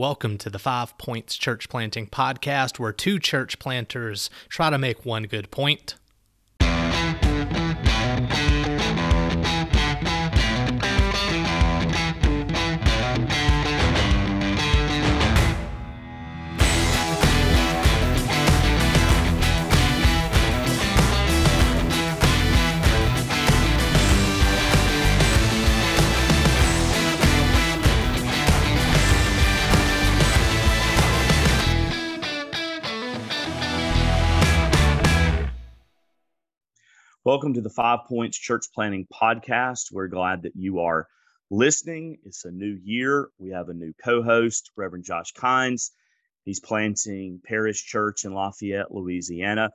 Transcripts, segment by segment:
Welcome to the Five Points Church Planting Podcast, where two church planters try to make one good point. Welcome to the Five Points Church Planting Podcast. We're glad that you are listening. It's a new year. We have a new co host, Reverend Josh Kynes. He's planting Parish Church in Lafayette, Louisiana.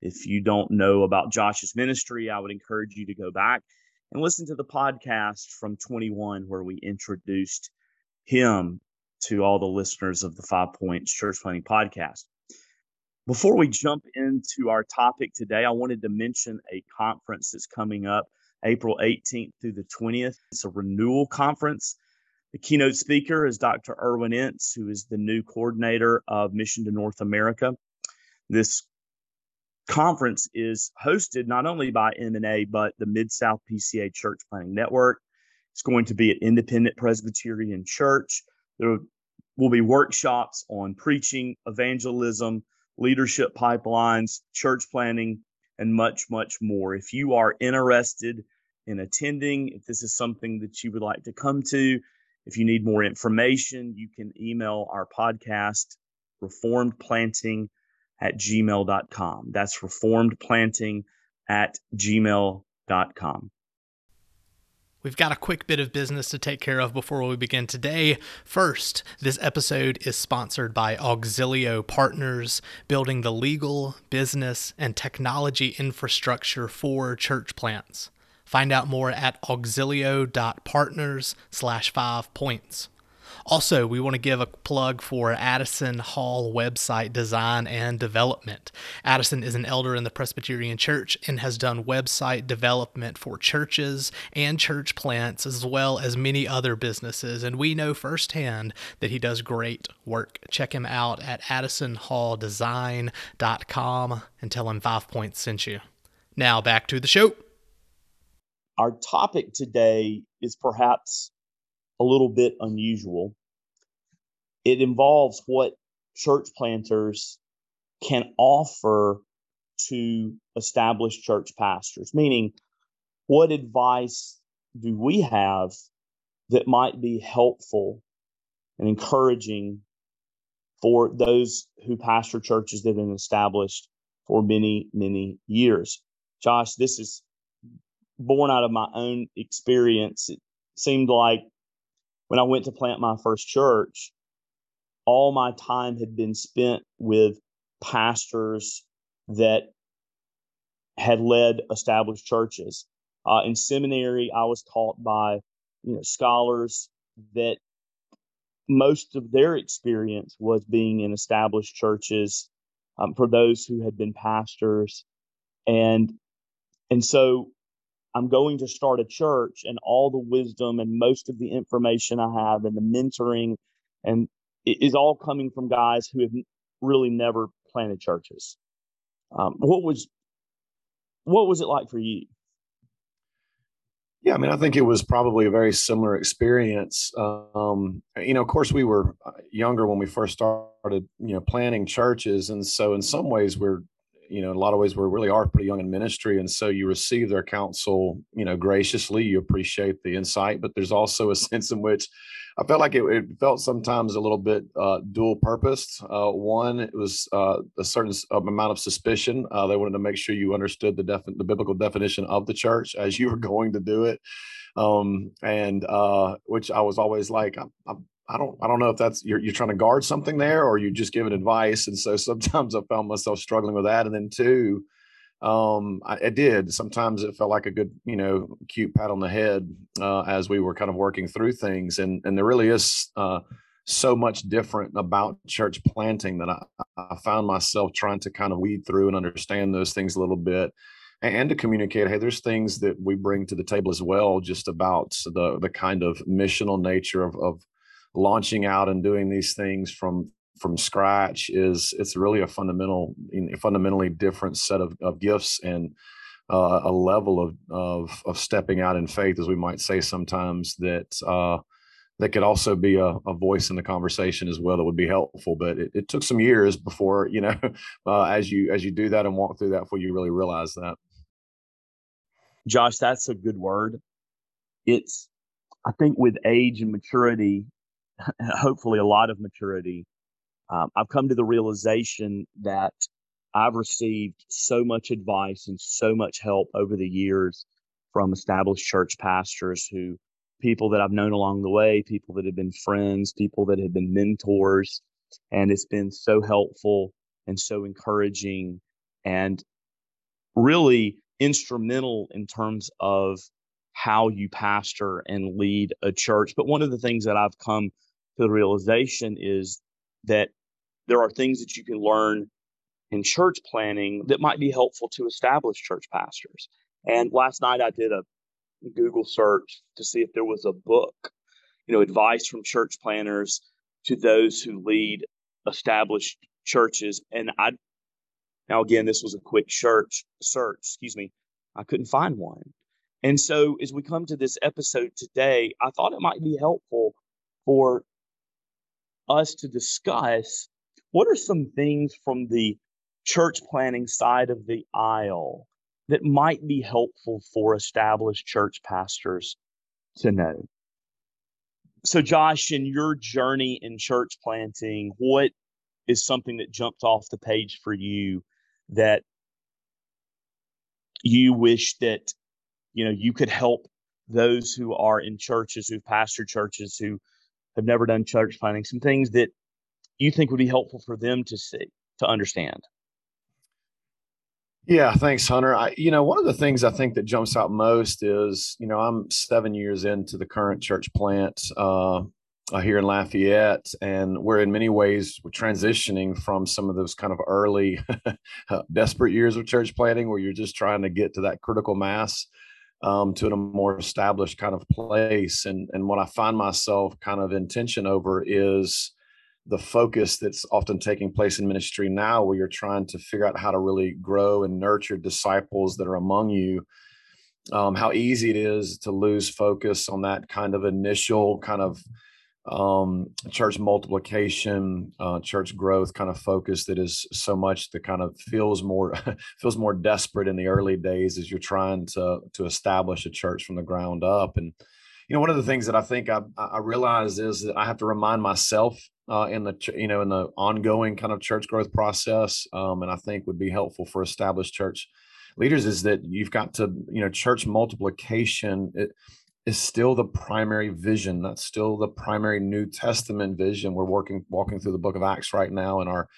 If you don't know about Josh's ministry, I would encourage you to go back and listen to the podcast from 21, where we introduced him to all the listeners of the Five Points Church Planting Podcast. Before we jump into our topic today, I wanted to mention a conference that's coming up April 18th through the 20th. It's a renewal conference. The keynote speaker is Dr. Irwyn Ince, who is the new coordinator of Mission to North America. This conference is hosted not only by MNA, but the Mid-South PCA Church Planting Network. It's going to be at Independent Presbyterian Church. There will be workshops on preaching, evangelism, leadership pipelines, church planning, and much, much more. If you are interested in attending, if this is something that you would like to come to, if you need more information, you can email our podcast, reformedplanting at gmail.com. That's reformedplanting at gmail.com. We've got a quick bit of business to take care of before we begin today. First, this episode is sponsored by Auxilio Partners, building the legal, business, and technology infrastructure for church plants. Find out more at auxilio.partners slash five points. Also, we want to give a plug for Addison Hall website design and development. Addison is an elder in the Presbyterian Church and has done website development for churches and church plants as well as many other businesses, and we know firsthand that he does great work. Check him out at addisonhalldesign.com and tell him Five Points sent you. Now back to the show. Our topic today is perhaps a little bit unusual. It involves what church planters can offer to established church pastors, meaning, what advice do we have that might be helpful and encouraging for those who pastor churches that have been established for many, many years? Josh, this is born out of my own experience. It seemed like when I went to plant my first church, all my time had been spent with pastors that had led established churches. Uh, in seminary, I was taught by you know scholars that most of their experience was being in established churches um, for those who had been pastors, and and so I'm going to start a church and all the wisdom and most of the information I have and the mentoring and it is all coming from guys who have really never planted churches. Um, what was what was it like for you? Yeah, I mean, I think it was probably a very similar experience. Um, you know, of course, we were uh, younger when we first started, you know, planning churches, and so in some ways, we're you know, in a lot of ways, we really are pretty young in ministry. And so you receive their counsel, you know, graciously. You appreciate the insight, but there's also a sense in which I felt like it, it felt sometimes a little bit uh, dual purposed. Uh, one, it was uh, a certain amount of suspicion. Uh, they wanted to make sure you understood the, defi- the biblical definition of the church as you were going to do it. Um, and uh, which I was always like, I'm, I'm I don't I don't know if that's you're you're trying to guard something there or you're just giving advice. And so sometimes I found myself struggling with that. And then two, um, I, I did. Sometimes it felt like a good, you know, cute pat on the head uh, as we were kind of working through things. And and there really is uh, so much different about church planting that I, I found myself trying to kind of weed through and understand those things a little bit and to communicate hey there's things that we bring to the table as well just about the the kind of missional nature of, of launching out and doing these things from from scratch is it's really a fundamental fundamentally different set of, of gifts and uh, a level of, of of stepping out in faith as we might say sometimes that uh, that could also be a, a, voice in the conversation as well that would be helpful. But it, it took some years before you know uh, as you as you do that and walk through that before you really realize that. Josh that's a good word. It's i think with age and maturity hopefully a lot of maturity um, I've come to the realization that I've received so much advice and so much help over the years from established church pastors who people that I've known along the way, people that have been friends, people that have been mentors. And it's been so helpful and so encouraging and really instrumental in terms of how you pastor and lead a church. But one of the things that I've come to the realization is that there are things that you can learn in church planning that might be helpful to established church pastors. And last night I did a Google search to see if there was a book, you know, advice from church planners to those who lead established churches. And I, now again, this was a quick search, search, excuse me, I couldn't find one. And so as we come to this episode today, I thought it might be helpful for us to discuss what are some things from the church planning side of the aisle that might be helpful for established church pastors to know? So, Josh, in your journey in church planting, what is something that jumped off the page for you that you wish that you know you could help those who are in churches who've pastored churches who have never done church planning some things that you think would be helpful for them to see to understand? Yeah, thanks, Hunter. I, you know, one of the things I think that jumps out most is, you know, I'm seven years into the current church plant uh, uh, here in Lafayette, and we're in many ways we're transitioning from some of those kind of early, desperate years of church planting where you're just trying to get to that critical mass um, to a more established kind of place. And and what I find myself kind of intention over is the focus that's often taking place in ministry now where you're trying to figure out how to really grow and nurture disciples that are among you um, how easy it is to lose focus on that kind of initial kind of um, church multiplication uh, church growth kind of focus that is so much that kind of feels more feels more desperate in the early days as you're trying to to establish a church from the ground up. And you know one of the things that i think i, I realize is that i have to remind myself uh, in the you know in the ongoing kind of church growth process, um, and I think would be helpful for established church leaders is that you've got to you know church multiplication it, is still the primary vision. That's still the primary New Testament vision. We're working walking through the Book of Acts right now in our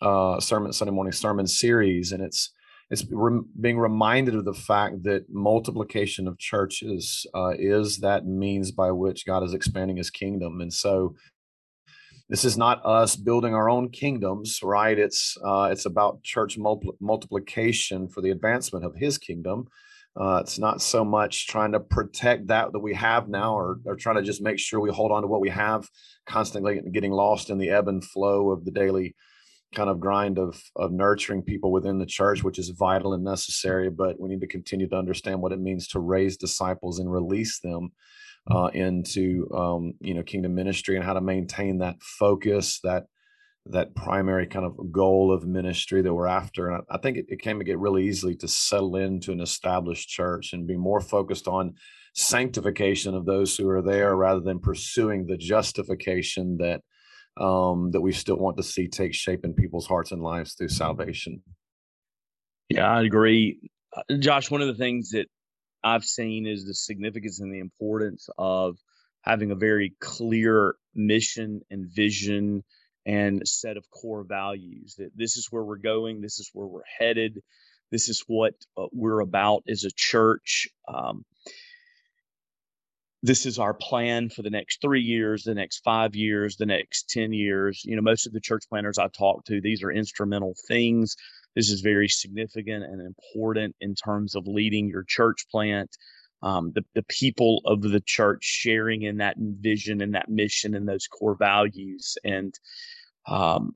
uh, sermon Sunday morning sermon series, and it's it's re- being reminded of the fact that multiplication of churches uh, is that means by which God is expanding His kingdom, and so this is not us building our own kingdoms right it's uh, it's about church multiplication for the advancement of his kingdom uh, it's not so much trying to protect that that we have now or, or trying to just make sure we hold on to what we have constantly getting lost in the ebb and flow of the daily kind of grind of of nurturing people within the church which is vital and necessary but we need to continue to understand what it means to raise disciples and release them uh, into um, you know kingdom ministry and how to maintain that focus that that primary kind of goal of ministry that we're after and i, I think it, it to get really easily to settle into an established church and be more focused on sanctification of those who are there rather than pursuing the justification that um, that we still want to see take shape in people's hearts and lives through salvation. Yeah i agree. Uh, josh one of the things that I've seen is the significance and the importance of having a very clear mission and vision and set of core values that this is where we're going, this is where we're headed, this is what uh, we're about as a church. Um, this is our plan for the next three years, the next five years, the next 10 years. You know, most of the church planners I talk to, these are instrumental things this is very significant and important in terms of leading your church plant. um, the, the people of the church sharing in that vision and that mission and those core values. And, um,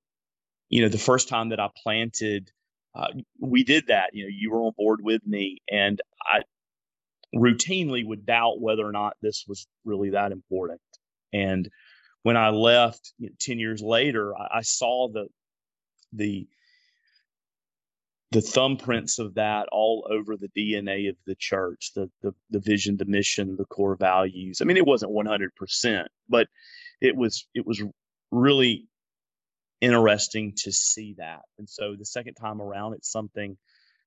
you know, the first time that I planted, uh, we did that. You know, you were on board with me, and I routinely would doubt whether or not this was really that important. And when I left you know, ten years later, I, I saw the the the thumbprints of that all over the DNA of the church, the, the the vision, the mission, the core values. I mean, it wasn't 100%, but it was it was really interesting to see that. And so the second time around, it's something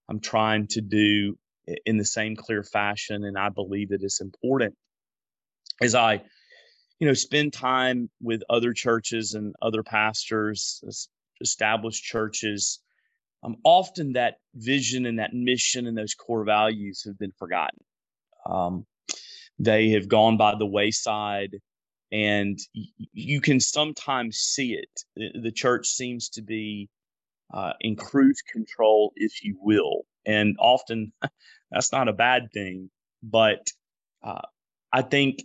I'm trying to do in the same clear fashion, and I believe that it's important as I, you know, spend time with other churches and other pastors, established churches um, often that vision and that mission and those core values have been forgotten. Um, they have gone by the wayside, and you can sometimes see it. The, church seems to be uh, in cruise control, if you will, and often that's not a bad thing. But uh, I think,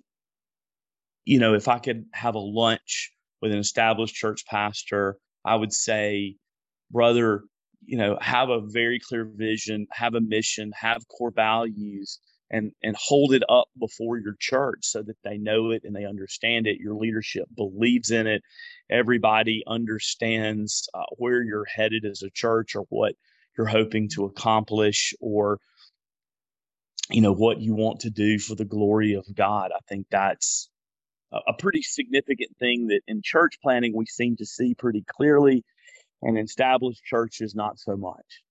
you know, if I could have a lunch with an established church pastor, I would say, brother, you know have a very clear vision have a mission have core values and and hold it up before your church so that they know it and they understand it. Your leadership believes in it. Everybody understands uh, where you're headed as a church or what you're hoping to accomplish or you know what you want to do for the glory of god. I think that's a pretty significant thing that in church planning we seem to see pretty clearly and established churches not so much.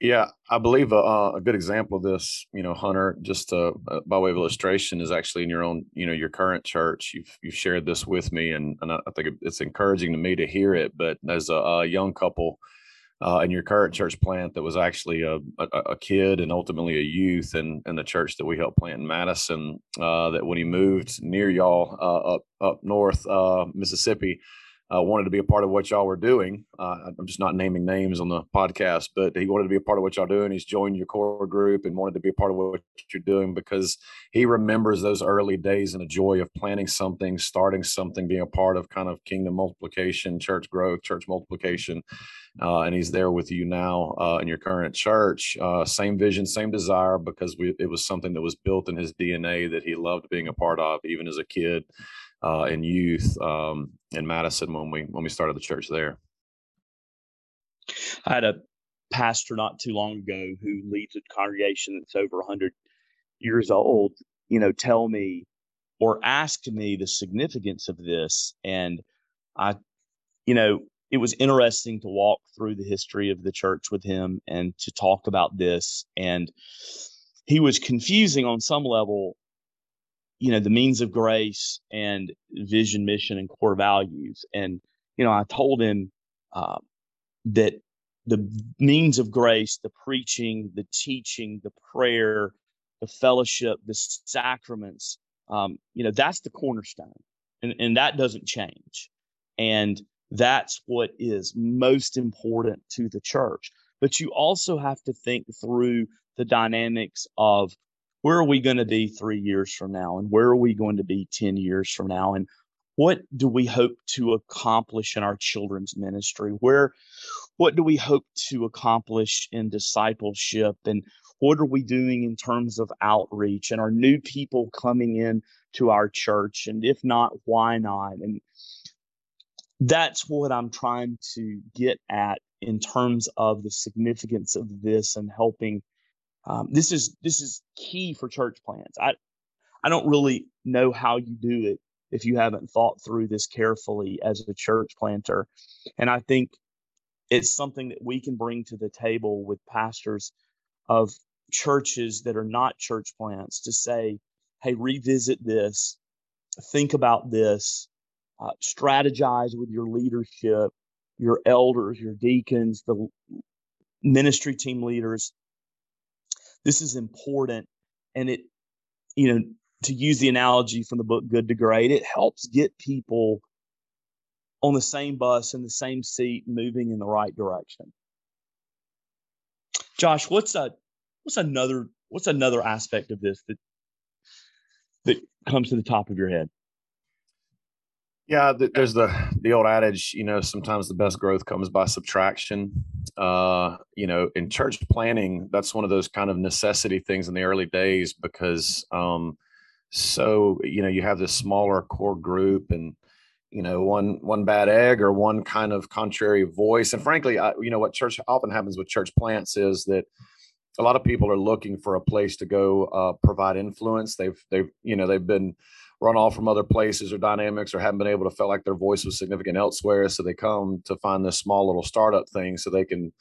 Yeah, I believe a, a good example of this, you know, Hunter, just uh, uh, by way of illustration, is actually in your own, you know, your current church. You've you've shared this with me, and and I think it's encouraging to me to hear it. But there's a, a young couple uh, in your current church plant that was actually a, a, a, kid and ultimately a youth in, in the church that we helped plant in Madison. Uh, that when he moved near y'all uh, up up north uh, Mississippi, uh, wanted to be a part of what y'all were doing. Uh, I'm just not naming names on the podcast, but he wanted to be a part of what y'all doing. He's joined your core group and wanted to be a part of what you're doing because he remembers those early days and the joy of planning something, starting something, being a part of kind of kingdom multiplication, church growth, church multiplication. Uh, and he's there with you now uh, in your current church. Uh, same vision, same desire, because we, it was something that was built in his DNA that he loved being a part of, even as a kid uh, and youth um, in Madison when we when we started the church there. I had a pastor not too long ago who leads a congregation that's over 100 years old, you know, tell me or ask me the significance of this. And I, you know, it was interesting to walk through the history of the church with him and to talk about this. And he was confusing on some level you know the means of grace and vision mission and core values. And you know i told him uh, that the means of grace the preaching the teaching the prayer the fellowship the sacraments um, you know that's the cornerstone. And, and that doesn't change. And that's what is most important to the church. But you also have to think through the dynamics of where are we going to be three years from now and where are we going to be 10 years from now and what do we hope to accomplish in our children's ministry? Where what do we hope to accomplish in discipleship and what are we doing in terms of outreach and are new people coming in to our church and if not why not? And that's what i'm trying to get at in terms of the significance of this and helping um, this is this is key for church plants. I I don't really know how you do it if you haven't thought through this carefully as a church planter, and I think it's something that we can bring to the table with pastors of churches that are not church plants to say, hey, revisit this, think about this, uh, strategize with your leadership, your elders, your deacons, the ministry team leaders, this is important and it you know to use the analogy from the book good to great it helps get people on the same bus in the same seat moving in the right direction josh what's a what's another what's another aspect of this that that comes to the top of your head? Yeah, there's the the old adage, you know, sometimes the best growth comes by subtraction. Uh, you know, in church planning, that's one of those kind of necessity things in the early days because um so, you know, you have this smaller core group and you know, one one bad egg or one kind of contrary voice. And frankly, I, you know, what church often happens with church plants is that a lot of people are looking for a place to go uh, provide influence. They've they've you know they've been run off from other places or dynamics or haven't been able to feel like their voice was significant elsewhere. So they come to find this small little startup thing so they can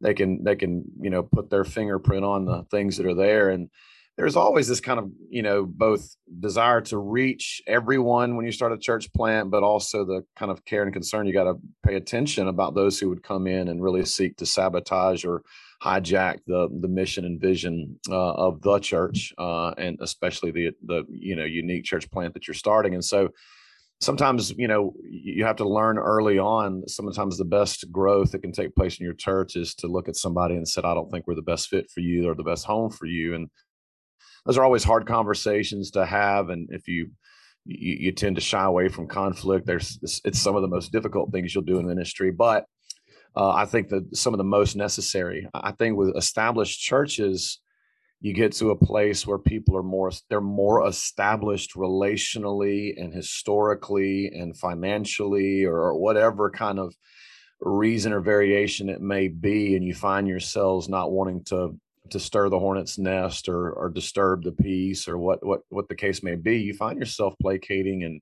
they can they can you know put their fingerprint on the things that are there. And there's always this kind of you know both desire to reach everyone when you start a church plant but also the kind of care and concern you got to pay attention about those who would come in and really seek to sabotage or hijack the the mission and vision uh, of the church, uh, and especially the the you know unique church plant that you're starting. And so, sometimes you know you have to learn early on. Sometimes the best growth that can take place in your church is to look at somebody and said, "I don't think we're the best fit for you or the best home for you." And those are always hard conversations to have. And if you you, you tend to shy away from conflict, there's it's some of the most difficult things you'll do in ministry, but uh, I think that some of the most necessary. I think with established churches, you get to a place where people are more they're more established relationally and historically and financially or whatever kind of reason or variation it may be and you find yourselves not wanting to to stir the hornet's nest or or disturb the peace or what what what the case may be you find yourself placating and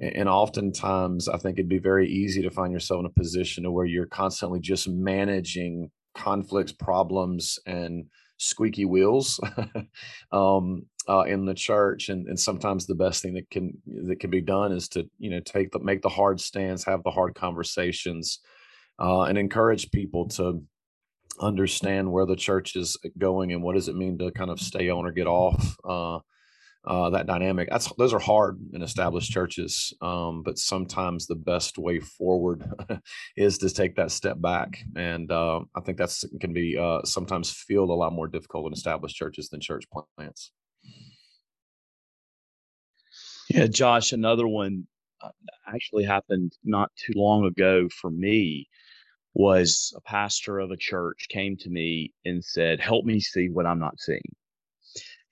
and oftentimes i think it'd be very easy to find yourself in a position where you're constantly just managing conflicts problems and squeaky wheels um, uh, in the church and, and sometimes the best thing that can that can be done is to you know take the make the hard stands have the hard conversations uh, and encourage people to understand where the church is going and what does it mean to kind of stay on or get off uh, uh, that dynamic. That's those are hard in established churches, um, but sometimes the best way forward is to take that step back, and uh, I think that's can be uh, sometimes feel a lot more difficult in established churches than church plants. Yeah, Josh, another one uh, actually happened not too long ago for me. Was a pastor of a church came to me and said, "Help me see what I'm not seeing."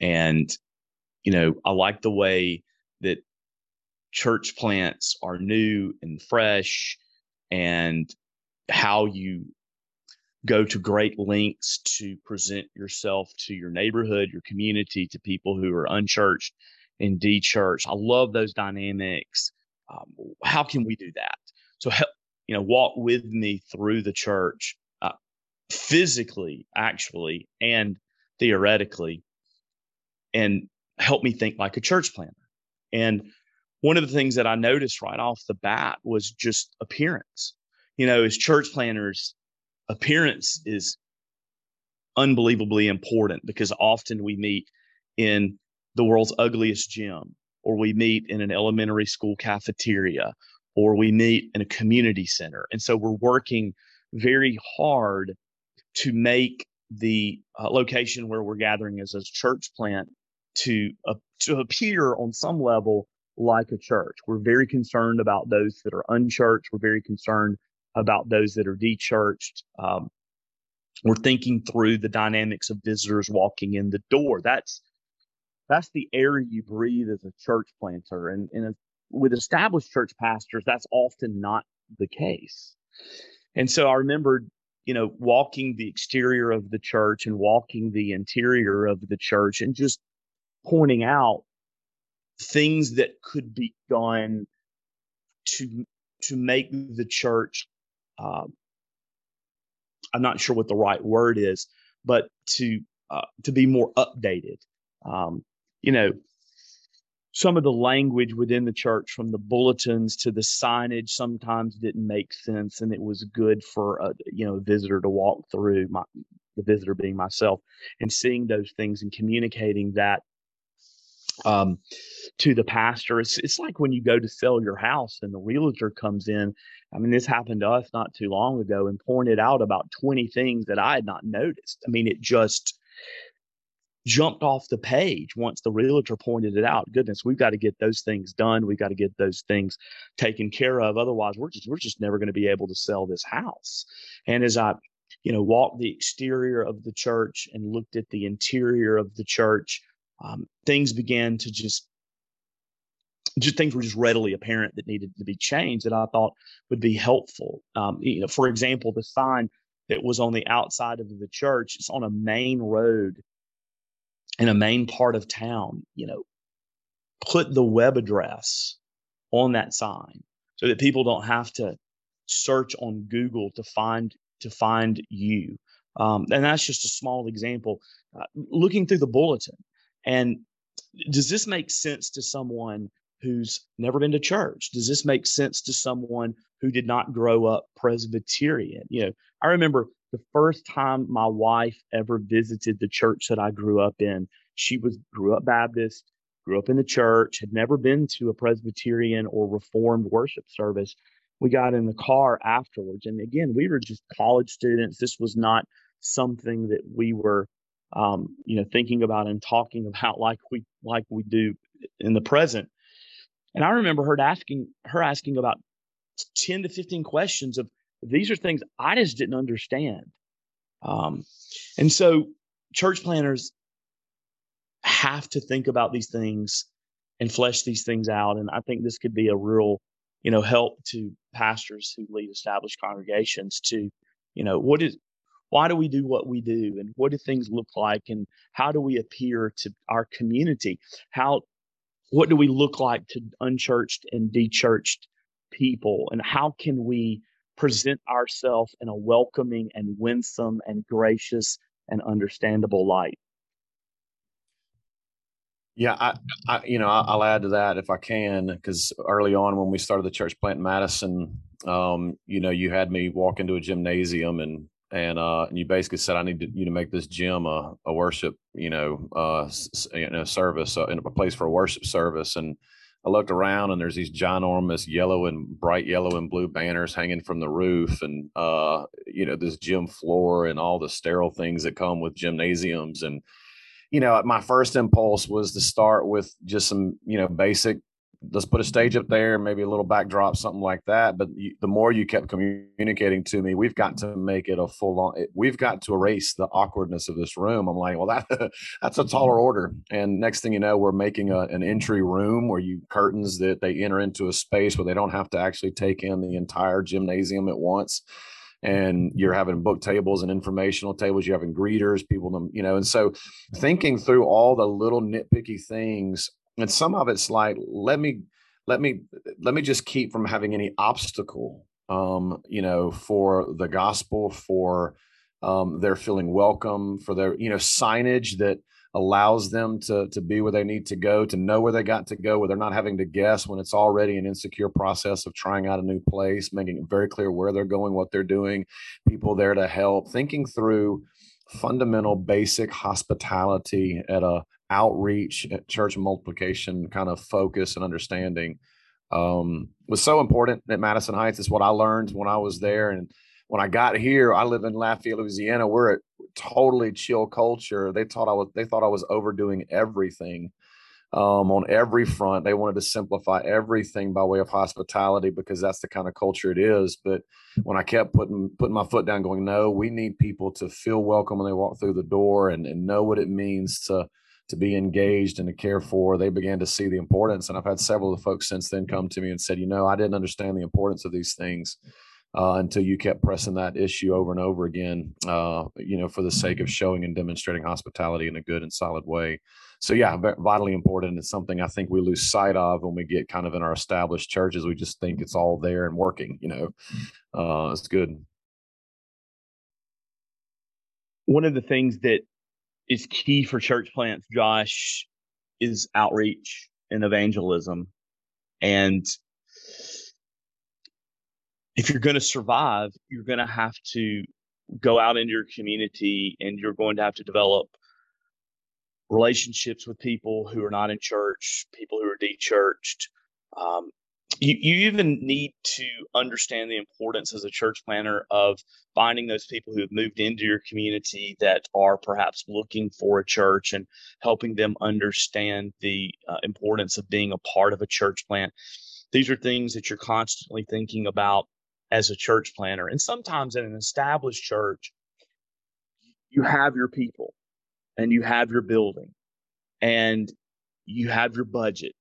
And you know, I like the way that church plants are new and fresh and how you go to great lengths to present yourself to your neighborhood, your community, to people who are unchurched and de-churched. I love those dynamics. Um, how can we do that? So, help, you know, walk with me through the church, uh, physically, actually, and theoretically, and helped me think like a church planner. And one of the things that I noticed right off the bat was just appearance. You know, as church planners, appearance is unbelievably important because often we meet in the world's ugliest gym, or we meet in an elementary school cafeteria, or we meet in a community center. And so we're working very hard to make the uh, location where we're gathering as a church plant to uh, to appear on some level like a church. We're very concerned about those that are unchurched. We're very concerned about those that are dechurched. Um, we're thinking through the dynamics of visitors walking in the door. That's that's the air you breathe as a church planter, and, and with established church pastors, that's often not the case. And so I remember, you know, walking the exterior of the church and walking the interior of the church, and just pointing out things that could be done to to make the church uh, i'm not sure what the right word is but to uh, to be more updated. Um, you know some of the language within the church from the bulletins to the signage sometimes didn't make sense and it was good for a you know a visitor to walk through my the visitor being myself and seeing those things and communicating that um, to the pastor. It's, it's like when you go to sell your house and the realtor comes in. I mean, this happened to us not too long ago and pointed out about 20 things that I had not noticed. I mean, it just, jumped off the page once the realtor pointed it out. Goodness, we've got to get those things done. We've got to get those things taken care of. Otherwise, we're just we're just never going to be able to sell this house. And as I, you know, walked the exterior of the church and looked at the interior of the church, um, things began to just just things were just readily apparent that needed to be changed that I thought would be helpful. Um, you know, for example, the sign that was on the outside of the church, it's on a main road in a main part of town, you know, put the web address on that sign so that people don't have to search on Google to find to find you. Um, and that's just a small example. Uh, looking through the bulletin, and does this make sense to someone who's never been to church? Does this make sense to someone who did not grow up Presbyterian? You know, I remember the first time my wife ever visited the church that I grew up in, she was grew up Baptist, grew up in the church, had never been to a Presbyterian or Reformed worship service. We got in the car afterwards, and again, we were just college students. This was not something that we were, um, you know, thinking about and talking about like we like we do in the present. And I remember her asking her asking about ten to fifteen questions of these are things I just didn't understand. Um, and so church planners have to think about these things and flesh these things out. And I think this could be a real, you know, help to pastors who lead established congregations to, you know, what is why do we do what we do and what do things look like and how do we appear to our community? How what do we look like to unchurched and dechurched people and how can we present ourselves in a welcoming and winsome and gracious and understandable light. Yeah, I, I you know, I'll add to that if I can, because early on when we started the church plant in Madison, um, you know, you had me walk into a gymnasium and and uh, and you basically said I need to, you to make this gym a, a worship, you know, uh, service, uh, a place for a worship service, and I looked around and there's these ginormous yellow and bright yellow and blue banners hanging from the roof, and uh, you know this gym floor and all the sterile things that come with gymnasiums. And you know, my first impulse was to start with just some you know basic let's put a stage up there, maybe a little backdrop, something like that. But you, the more you kept communicating to me, we've got to make it a full on. We've got to erase the awkwardness of this room. I'm like, well, that that's a taller mm-hmm. order. And next thing you know, we're making a, an entry room where you curtains that they enter into a space where they don't have to actually take in the entire gymnasium at once and you're having book tables and informational tables you're having greeters people you know and so thinking through all the little nitpicky things and some of it's like let me let me let me just keep from having any obstacle um you know for the gospel for um their feeling welcome for their you know signage that allows them to to be where they need to go to know where they got to go where they're not having to guess when it's already an insecure process of trying out a new place making it very clear where they're going what they're doing people there to help thinking through fundamental basic hospitality at a outreach church multiplication kind of focus and understanding um, was so important at Madison Heights. It's what I learned when I was there. And when I got here, I live in Lafayette, Louisiana. We're a totally chill culture. They thought I was they thought I was overdoing everything um, on every front. They wanted to simplify everything by way of hospitality because that's the kind of culture it is. But when I kept putting putting my foot down, going, no, we need people to feel welcome when they walk through the door and, and know what it means to to be engaged and to care for, they began to see the importance. And I've had several of the folks since then come to me and said, you know, I didn't understand the importance of these things uh, until you kept pressing that issue over and over again, uh, you know, for the sake of showing and demonstrating hospitality in a good and solid way. So, yeah, vitally important. It's something I think we lose sight of when we get kind of in our established churches. We just think it's all there and working, you know, uh, it's good. One of the things that is key for church plants, Josh, is outreach and evangelism. And if you're going to survive, you're going to have to go out into your community and you're going to have to develop relationships with people who are not in church, people who are dechurched. Um, you, you even need to understand the importance as a church planner of finding those people who have moved into your community that are perhaps looking for a church and helping them understand the uh, importance of being a part of a church plant. These are things that you're constantly thinking about as a church planner. And sometimes in an established church, you have your people and you have your building and you have your budget.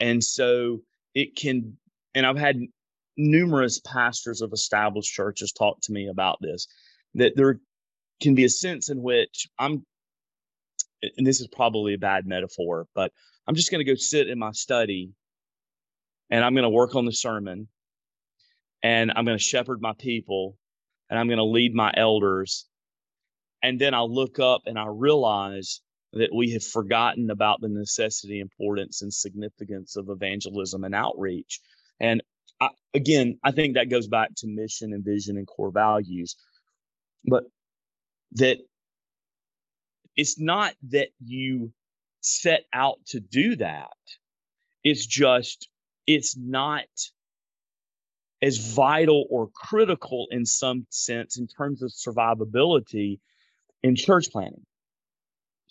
And so it can, and I've had numerous pastors of established churches talk to me about this, that there can be a sense in which I'm, and this is probably a bad metaphor, but I'm just going to go sit in my study and I'm going to work on the sermon and I'm going to shepherd my people and I'm going to lead my elders. And then I'll look up and I realize that we have forgotten about the necessity, importance, and significance of evangelism and outreach. And I, again, I think that goes back to mission and vision and core values. But that it's not that you set out to do that, it's just, it's not as vital or critical in some sense in terms of survivability in church planning.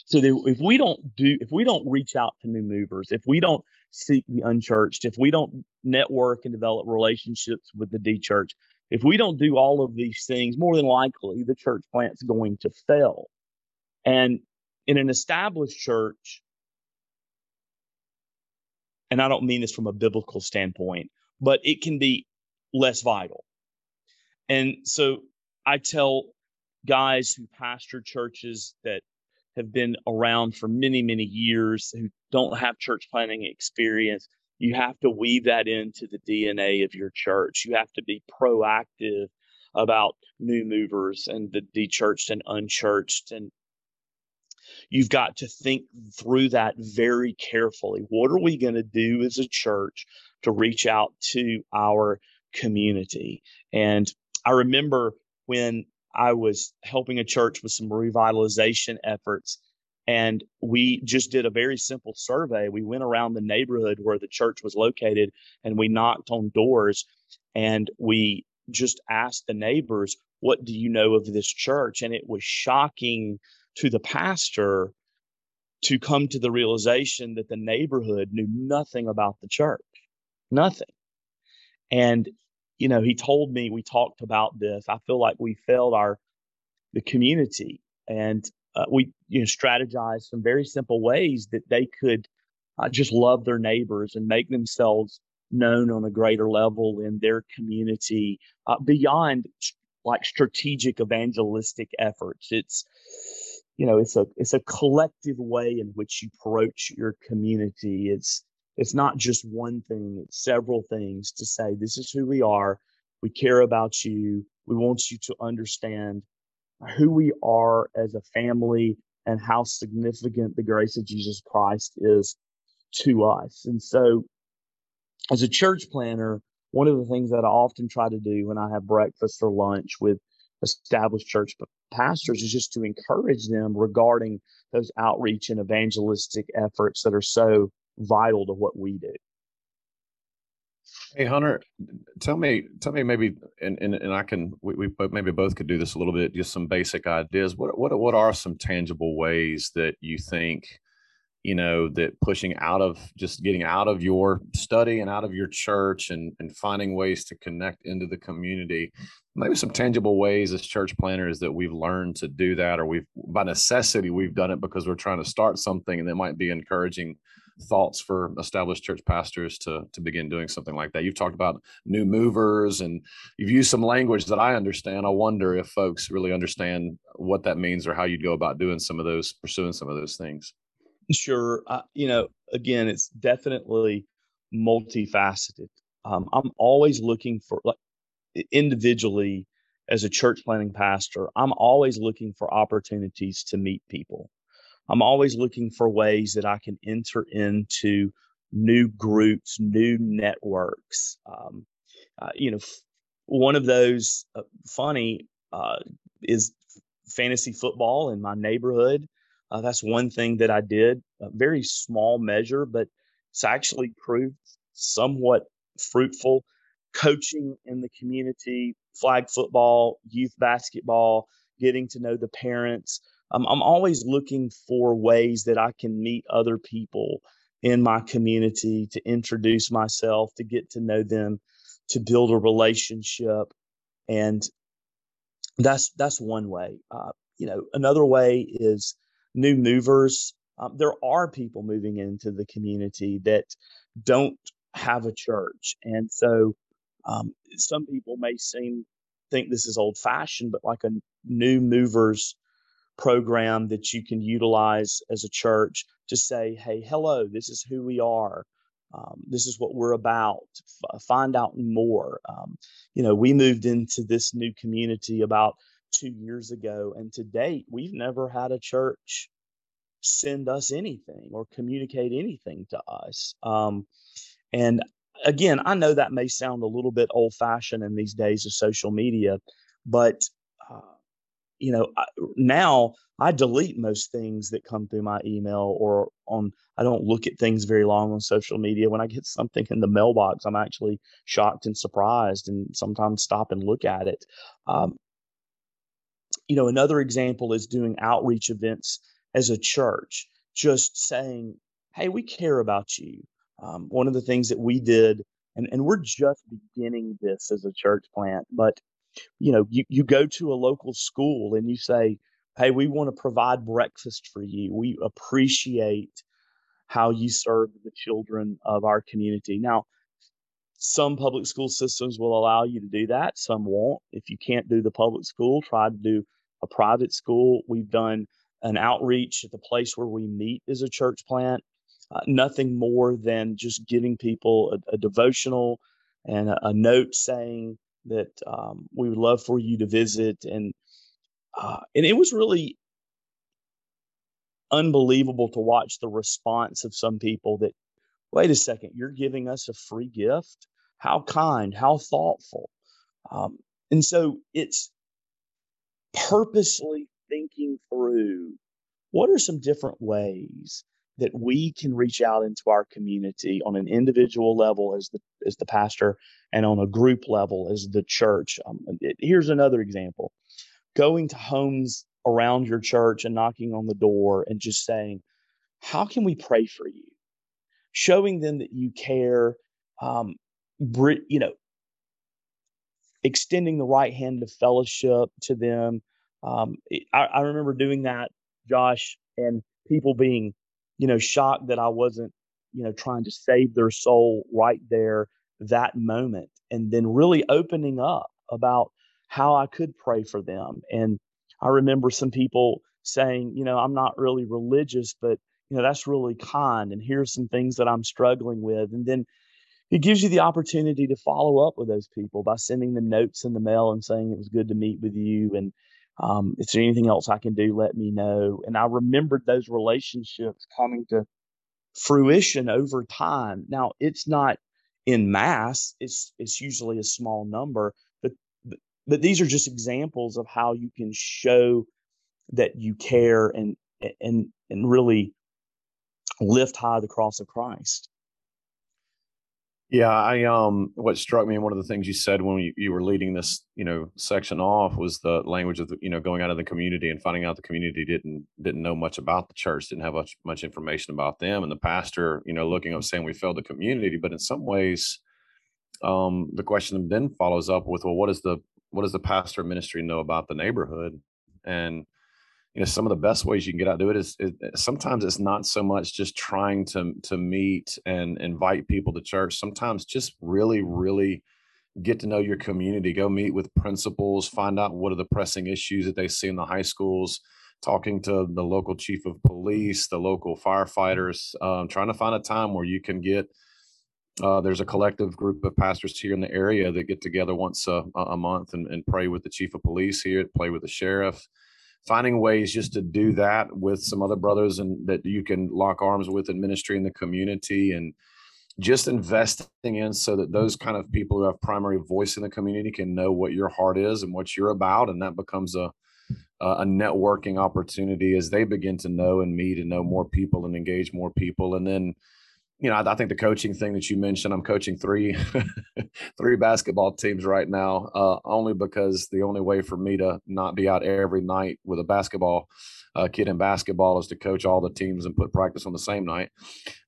So that if we don't do, if we don't reach out to new movers, if we don't seek the unchurched, if we don't network and develop relationships with the D church, if we don't do all of these things, more than likely the church plant's going to fail. And in an established church, and I don't mean this from a biblical standpoint, but it can be less vital. And so I tell guys who pastor churches that have been around for many, many years who don't have church planning experience, you have to weave that into the DNA of your church. You have to be proactive about new movers and the dechurched and unchurched. And you've got to think through that very carefully. What are we going to do as a church to reach out to our community? And I remember when I was helping a church with some revitalization efforts. And we just did a very simple survey. We went around the neighborhood where the church was located and we knocked on doors and we just asked the neighbors, What do you know of this church? And it was shocking to the pastor to come to the realization that the neighborhood knew nothing about the church, nothing. And you know, he told me we talked about this. I feel like we failed our the community, and uh, we you know strategized some very simple ways that they could uh, just love their neighbors and make themselves known on a greater level in their community uh, beyond like strategic evangelistic efforts. It's you know it's a it's a collective way in which you approach your community. It's it's not just one thing, it's several things to say, this is who we are. We care about you. We want you to understand who we are as a family and how significant the grace of Jesus Christ is to us. And so, as a church planner, one of the things that I often try to do when I have breakfast or lunch with established church pastors is just to encourage them regarding those outreach and evangelistic efforts that are so vital to what we do. Hey Hunter, tell me, tell me maybe, and and, and I can we, we maybe both could do this a little bit, just some basic ideas. What what what are some tangible ways that you think, you know, that pushing out of just getting out of your study and out of your church and and finding ways to connect into the community, maybe some tangible ways as church planners that we've learned to do that, or we've by necessity we've done it because we're trying to start something, and that might be encouraging thoughts for established church pastors to to begin doing something like that? You've talked about new movers and you've used some language that I understand. I wonder if folks really understand what that means or how you'd go about doing some of those, pursuing some of those things. Sure. Uh, you know, again, it's definitely multifaceted. Um, I'm always looking for like individually as a church planning pastor, I'm always looking for opportunities to meet people. I'm always looking for ways that I can enter into new groups, new networks. Um, uh, you know, f- one of those uh, funny uh, is fantasy football in my neighborhood. Uh, that's one thing that I did, a very small measure, but it's actually proved somewhat fruitful. Coaching in the community, flag football, youth basketball, getting to know the parents. Um, I'm always looking for ways that I can meet other people in my community to introduce myself, to get to know them, to build a relationship, and that's that's one way. Uh, you know, another way is new movers. Um, there are people moving into the community that don't have a church, and so um, some people may seem think this is old fashioned, but like a new movers program that you can utilize as a church to say, hey, hello, this is who we are. Um, this is what we're about. F- find out more. Um, you know, we moved into this new community about two years ago, and to date, we've never had a church send us anything or communicate anything to us. Um, and again, I know that may sound a little bit old fashioned in these days of social media, but you know, I, now I delete most things that come through my email or on. I don't look at things very long on social media. When I get something in the mailbox, I'm actually shocked and surprised, and sometimes stop and look at it. Um, you know, another example is doing outreach events as a church, just saying, "Hey, we care about you." Um, one of the things that we did, and, and we're just beginning this as a church plant, but you know, you, you go to a local school and you say, Hey, we want to provide breakfast for you. We appreciate how you serve the children of our community. Now, some public school systems will allow you to do that, some won't. If you can't do the public school, try to do a private school. We've done an outreach at the place where we meet as a church plant. Uh, nothing more than just giving people a, a devotional and a, a, note saying, that um, we would love for you to visit. And uh, and it was really unbelievable to watch the response of some people that, wait a second, you're giving us a free gift? How kind, how thoughtful. Um, and so it's purposely thinking through what are some different ways that we can reach out into our community on an individual level as the as the pastor and on a group level as the church. Um, it, here's another example: going to homes around your church and knocking on the door and just saying, "How can we pray for you?" Showing them that you care. Um, you know, extending the right hand of fellowship to them. Um, I, I remember doing that, Josh, and people being you know, shocked that I wasn't, you know, trying to save their soul right there, that moment, and then really opening up about how I could pray for them. And I remember some people saying, you know, I'm not really religious, but, you know, that's really kind. And here's some things that I'm struggling with. And then it gives you the opportunity to follow up with those people by sending them notes in the mail and saying it was good to meet with you and um, is there anything else I can do? Let me know. And I remembered those relationships coming to fruition over time. Now it's not in mass; it's it's usually a small number, but but, these are just examples of how you can show that you care and and and really lift high the cross of Christ. Yeah, I um what struck me and one of the things you said when you, you were leading this, you know, section off was the language of the, you know, going out of the community and finding out the community didn't didn't know much about the church, didn't have much much information about them. And the pastor, you know, looking up saying we failed the community. But in some ways, um, the question then follows up with, well, what is the what does the pastor ministry know about the neighborhood? And you know some of the best ways you can get out do it is, is, sometimes it's not so much just trying to to meet and invite people to church. Sometimes just really really get to know your community. Go meet with principals find out what are the pressing issues that they see in the high schools. Talking to the local chief of police the local firefighters um, trying to find a time where you can get uh, there's a collective group of pastors here in the area that get together once a, a month and, and pray with the chief of police here, play with the sheriff, finding ways just to do that with some other brothers and that you can lock arms with in ministry in the community and just investing in so that those kind of people who have primary voice in the community can know what your heart is and what you're about and that becomes a a networking opportunity as they begin to know and meet and know more people and engage more people. And then you know, I, I, think the coaching thing that you mentioned, I'm coaching three, three basketball teams right now, uh, only because the only way for me to not be out every night with a basketball uh, kid in basketball is to coach all the teams and put practice on the same night.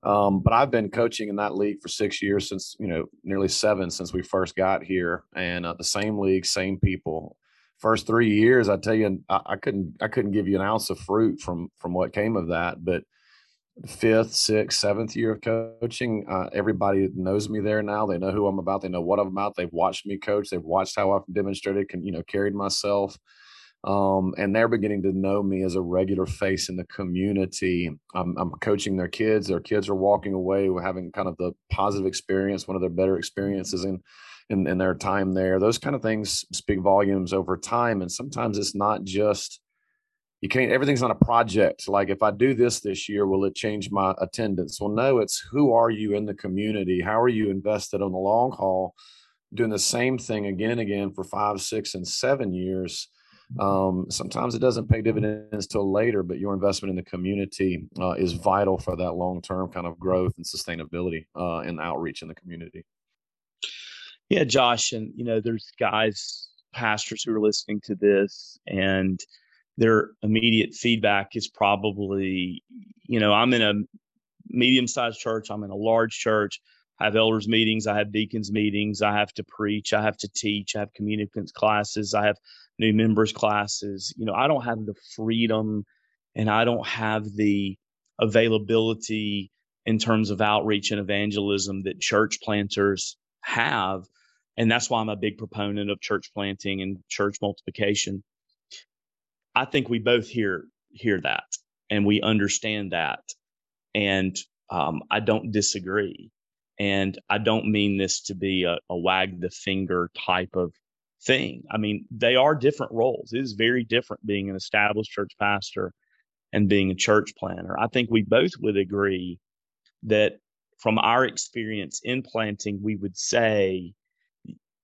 Um, but I've been coaching in that league for six years since, you know, nearly seven since we first got here and uh, the same league, same people. First three years, I tell you, I, I couldn't, I couldn't give you an ounce of fruit from, from what came of that, but fifth, sixth, seventh year of coaching. Uh, everybody knows me there now. They know who I'm about. They know what I'm about. They've watched me coach. They've watched how I've demonstrated, can you know, carried myself. Um, and they're beginning to know me as a regular face in the community. I'm, I'm coaching their kids. Their kids are walking away with having kind of the positive experience, one of their better experiences in, in in their time there. Those kind of things speak volumes over time. And sometimes it's not just you can't everything's not a project. Like if i do this this year will it change my attendance? Well no it's who are you in the community? How are you invested on the long haul? Doing the same thing again and again for five six and seven years. Um, sometimes it doesn't pay dividends till later but your investment in the community uh, is vital for that long-term kind of growth and sustainability uh, and outreach in the community. Yeah josh and you know there's guys pastors who are listening to this and their immediate feedback is probably, you know, I'm in a medium sized church, I'm in a large church, I have elders meetings, I have deacons meetings, I have to preach, I have to teach, I have communicants classes, I have new members classes. You know, I don't have the freedom and I don't have the availability in terms of outreach and evangelism that church planters have. And that's why I'm a big proponent of church planting and church multiplication. I think we both hear hear that and we understand that, and um, I don't disagree. And I don't mean this to be a, a wag the finger type of thing. I mean, they are different roles. It is very different being an established church pastor and being a church planter. I think we both would agree that from our experience in planting, we would say,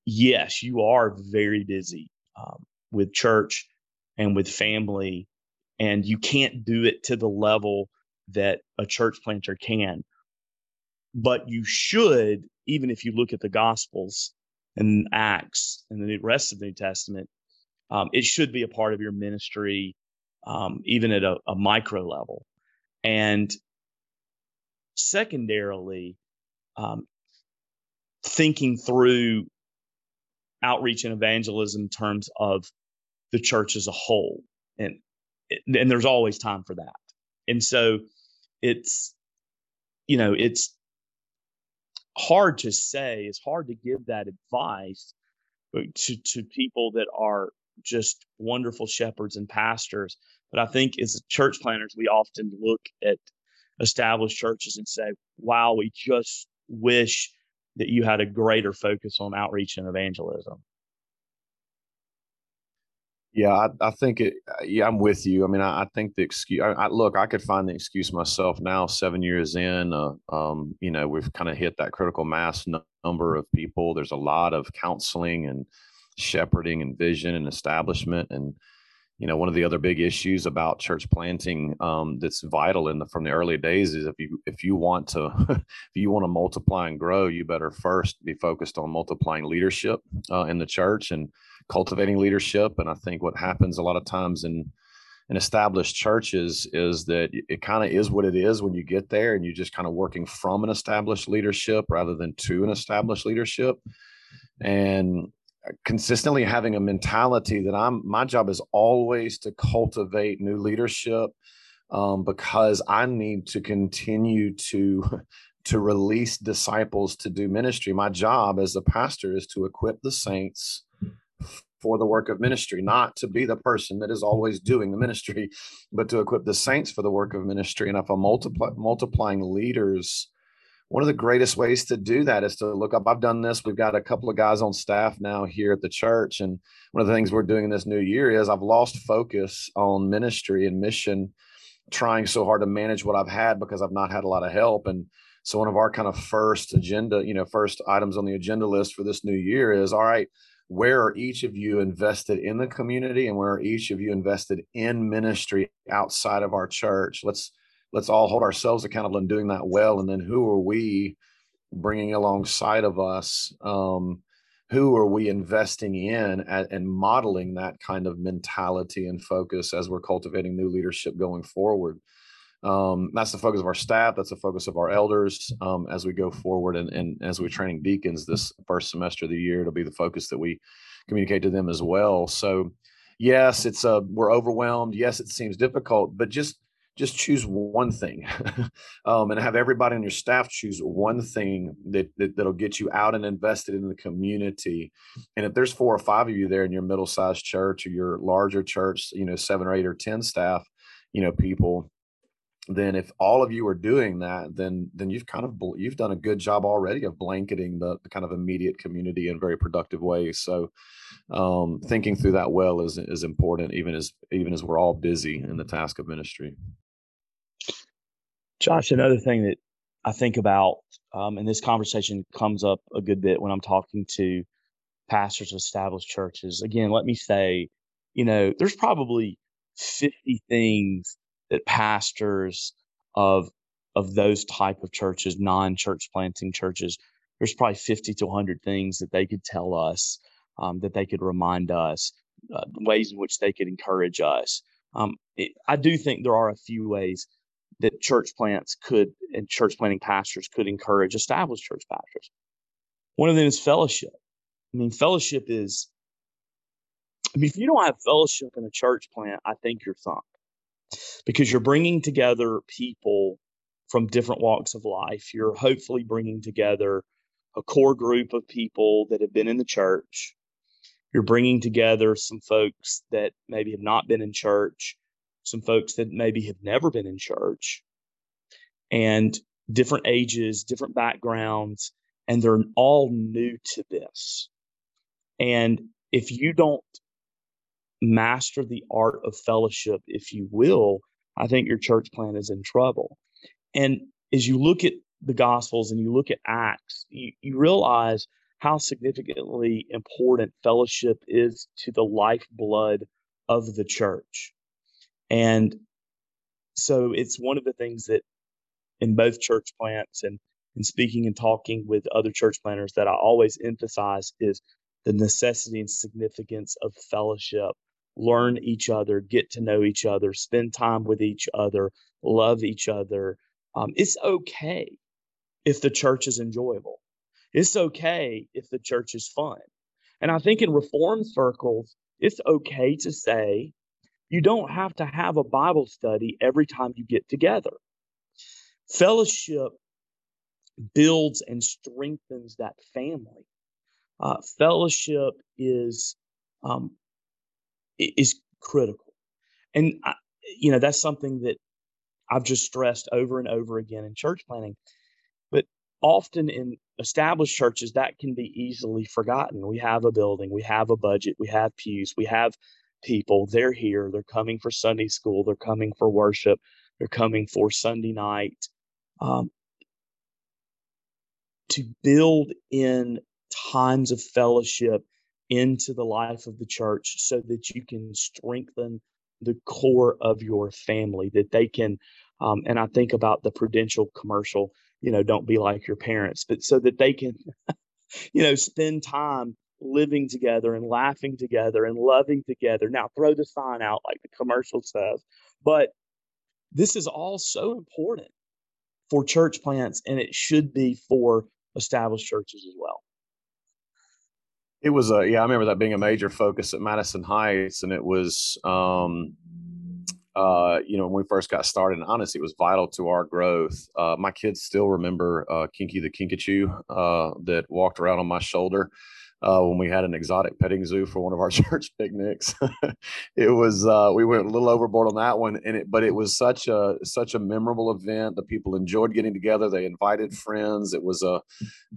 yes, you are very busy um, with church and with family. And you can't do it to the level that a church planter can. But you should, even if you look at the Gospels and Acts and the rest of the New Testament, um, it should be a part of your ministry, um, even at a, a micro level. And secondarily, um, thinking through outreach and evangelism in terms of the church as a whole. And and there's always time for that. And so it's you know it's hard to say it's hard to give that advice uh, to to people that are just wonderful shepherds and pastors. But i think as church planters we often look at established churches and say wow we just wish that you had a greater focus on outreach and evangelism yeah, I, I, think it. Uh, yeah, I'm with you. I mean, I, I think the excuse. I, I, look, I could find the excuse myself now. Seven years in, uh, um, you know, we've kind of hit that critical mass n- number of people. There's a lot of counseling and shepherding and vision and establishment. And you know, one of the other big issues about church planting um, that's vital in the from the early days is if you if you want to if you want to multiply and grow, you better first be focused on multiplying leadership uh, in the church and cultivating leadership. And I think what happens a lot of times in in established churches is that it kind of is what it is when you get there and you're just kind of working from an established leadership rather than to an established leadership and consistently having a mentality that i'm my job is always to cultivate new leadership um, because i need to continue to to release disciples to do ministry my job as a pastor is to equip the saints for the work of ministry, not to be the person that is always doing the ministry, but to equip the saints for the work of ministry. And if I'm multiply, multiplying leaders, one of the greatest ways to do that is to look up. I've done this. We've got a couple of guys on staff now here at the church. And one of the things we're doing in this new year is I've lost focus on ministry and mission, trying so hard to manage what I've had because I've not had a lot of help. And so one of our kind of first agenda, you know, first items on the agenda list for this new year is all right, where are each of you invested in the community and where are each of you invested in ministry outside of our church? Let's let's all hold ourselves accountable in doing that well and then who are we bringing alongside of us? Um, who are we investing in at, and modeling that kind of mentality and focus as we're cultivating new leadership going forward um, that's the focus of our staff that's the focus of our elders um, as we go forward and, and as we're training deacons this first semester of the year it'll be the focus that we communicate to them as well. So yes it's a we're overwhelmed. Yes it seems difficult but just just choose one thing. Um, and have everybody on your staff choose one thing that, that that'll get you out and invested in the community. And if there's four or five of you there in your middle-sized church or your larger church you know seven or eight or ten staff you know people then if all of you are doing that then then you've kind of you've done a good job already of blanketing the, the kind of immediate community in very productive ways so um, thinking through that well is is important even as even as we're all busy in the task of ministry Josh, another thing that I think about, um, and this conversation comes up a good bit when I'm talking to pastors of established churches. Again, let me say, you know, there's probably 50 things that pastors of of those type of churches, non-church planting churches, there's probably 50 to 100 things that they could tell us, um, that they could remind us, uh, ways in which they could encourage us. Um, it, I do think there are a few ways that church plants could and church planting pastors could encourage established church pastors. One of them is fellowship. I mean, fellowship is, I mean, if you don't have fellowship in a church plant, I think you're thunk because you're bringing together people from different walks of life. You're hopefully bringing together a core group of people that have been in the church. You're bringing together some folks that maybe have not been in church some folks that maybe have never been in church and different ages, different backgrounds, and they're all new to this. And if you don't master the art of fellowship, if you will, I think your church plant is in trouble. And as you look at the Gospels and you look at Acts, you, you realize how significantly important fellowship is to the lifeblood of the church. And so it's one of the things that in both church plants and, in speaking and talking with other church planters that I always emphasize is the necessity and significance of fellowship. Learn each other, get to know each other, spend time with each other, love each other. Um, it's okay if the church is enjoyable. It's okay if the church is fun. And I think in reform circles, it's okay to say, you don't have to have a Bible study every time you get together. Fellowship builds and strengthens that family. Uh, fellowship is um, is critical, and I, you know that's something that I've just stressed over and over again in church planting. But often in established churches, that can be easily forgotten. We have a building, we have a budget, we have pews, we have people. They're here. They're coming for Sunday school. They're coming for worship. They're coming for Sunday night. Um, to build in times of fellowship into the life of the church so that you can strengthen the core of your family, that they can, um, and I think about the prudential commercial, you know, don't be like your parents, but so that they can, you know, spend time living together and laughing together and loving together. Now, throw the sign out like the commercial says, but this is all so important for church plants, and it should be for established churches as well. It was a yeah, I remember that being a major focus at Madison Heights, and it was um, uh, you know when we first got started. And honestly, it was vital to our growth. Uh, my kids still remember uh, Kinky the Kinkajou uh, that walked around on my shoulder uh, when we had an exotic petting zoo for one of our church picnics. it was uh, we went a little overboard on that one, and it but it was such a such a memorable event. The people enjoyed getting together. They invited friends. It was a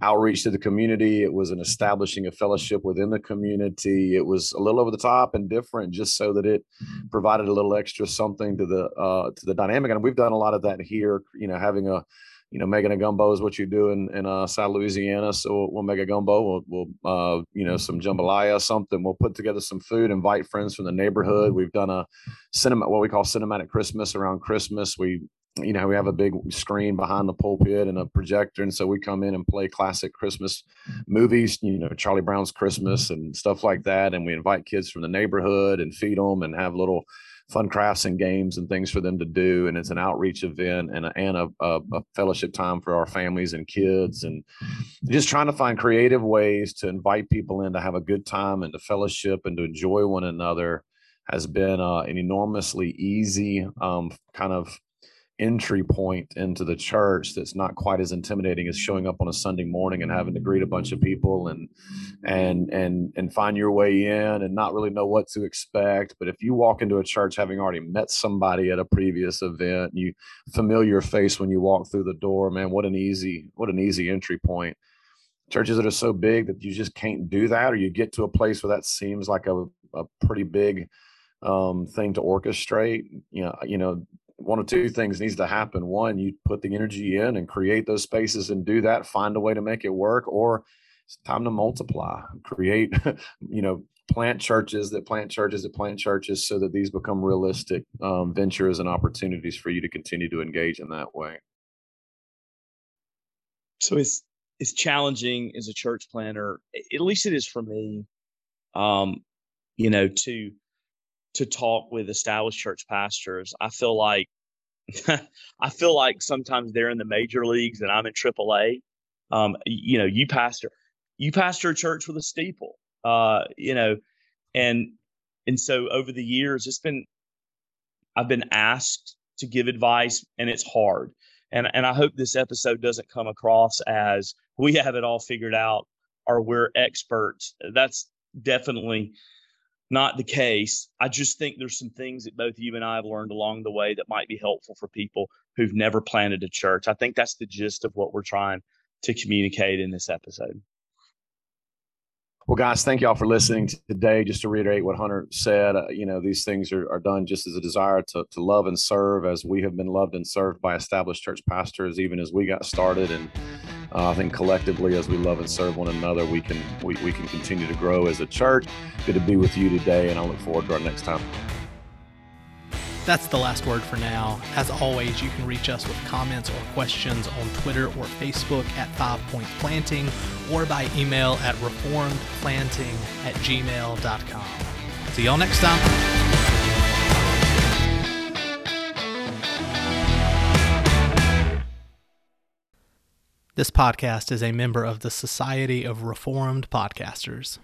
outreach to the community. It was an establishing a fellowship within the community. It was a little over the top and different, just so that it provided a little extra something to the uh, to the dynamic. And we've done a lot of that here. You know, having a you know, making a gumbo is what you do in, in uh, South Louisiana. So we'll, make a gumbo. We'll, we'll uh, you know, some jambalaya, something. We'll put together some food, invite friends from the neighborhood. We've done a cinema, what we call cinematic Christmas around Christmas. We you know, we have a big screen behind the pulpit and a projector. And so we come in and play classic Christmas movies, you know, Charlie Brown's Christmas and stuff like that. And we invite kids from the neighborhood and feed them and have little fun crafts and games and things for them to do. And it's an outreach event and a, and a, a, a fellowship time for our families and kids. And just trying to find creative ways to invite people in to have a good time and to fellowship and to enjoy one another has been uh, an enormously easy um, kind of entry point into the church that's not quite as intimidating as showing up on a Sunday morning and having to greet a bunch of people and and and and find your way in and not really know what to expect. But if you walk into a church having already met somebody at a previous event, you familiar face when you walk through the door, man, what an easy what an easy entry point. Churches that are so big that you just can't do that, or you get to a place where that seems like a, a pretty big um, thing to orchestrate. You know, you know, one of two things needs to happen. One, you put the energy in and create those spaces and do that, find a way to make it work, or it's time to multiply, create, you know, plant churches that plant churches that plant churches so that these become realistic um, ventures and opportunities for you to continue to engage in that way. So it's it's challenging as a church planter, at least it is for me, um, you know, to to talk with established church pastors. I feel like I feel like sometimes they're in the major leagues and I'm in AAA. Um, you know, you pastor, you pastor a church with a steeple. Uh, you know, and and so over the years, it's been I've been asked to give advice, and it's hard. And and I hope this episode doesn't come across as we have it all figured out or we're experts. That's definitely not the case. I just think there's some things that both you and I have learned along the way that might be helpful for people who've never planted a church. I think that's the gist of what we're trying to communicate in this episode. Well, guys, thank y'all for listening today. Just to reiterate what Hunter said, uh, you know, these things are, are done just as a desire to, to love and serve as we have been loved and served by established church pastors, even as we got started. And uh, I think collectively, as we love and serve one another, we can we, we can continue to grow as a church. Good to be with you today, and I look forward to our next time. That's the last word for now. As always, you can reach us with comments or questions on Twitter or Facebook at Five Point Planting or by email at reformedplanting at gmail.com. See y'all next time. This podcast is a member of the Society of Reformed Podcasters.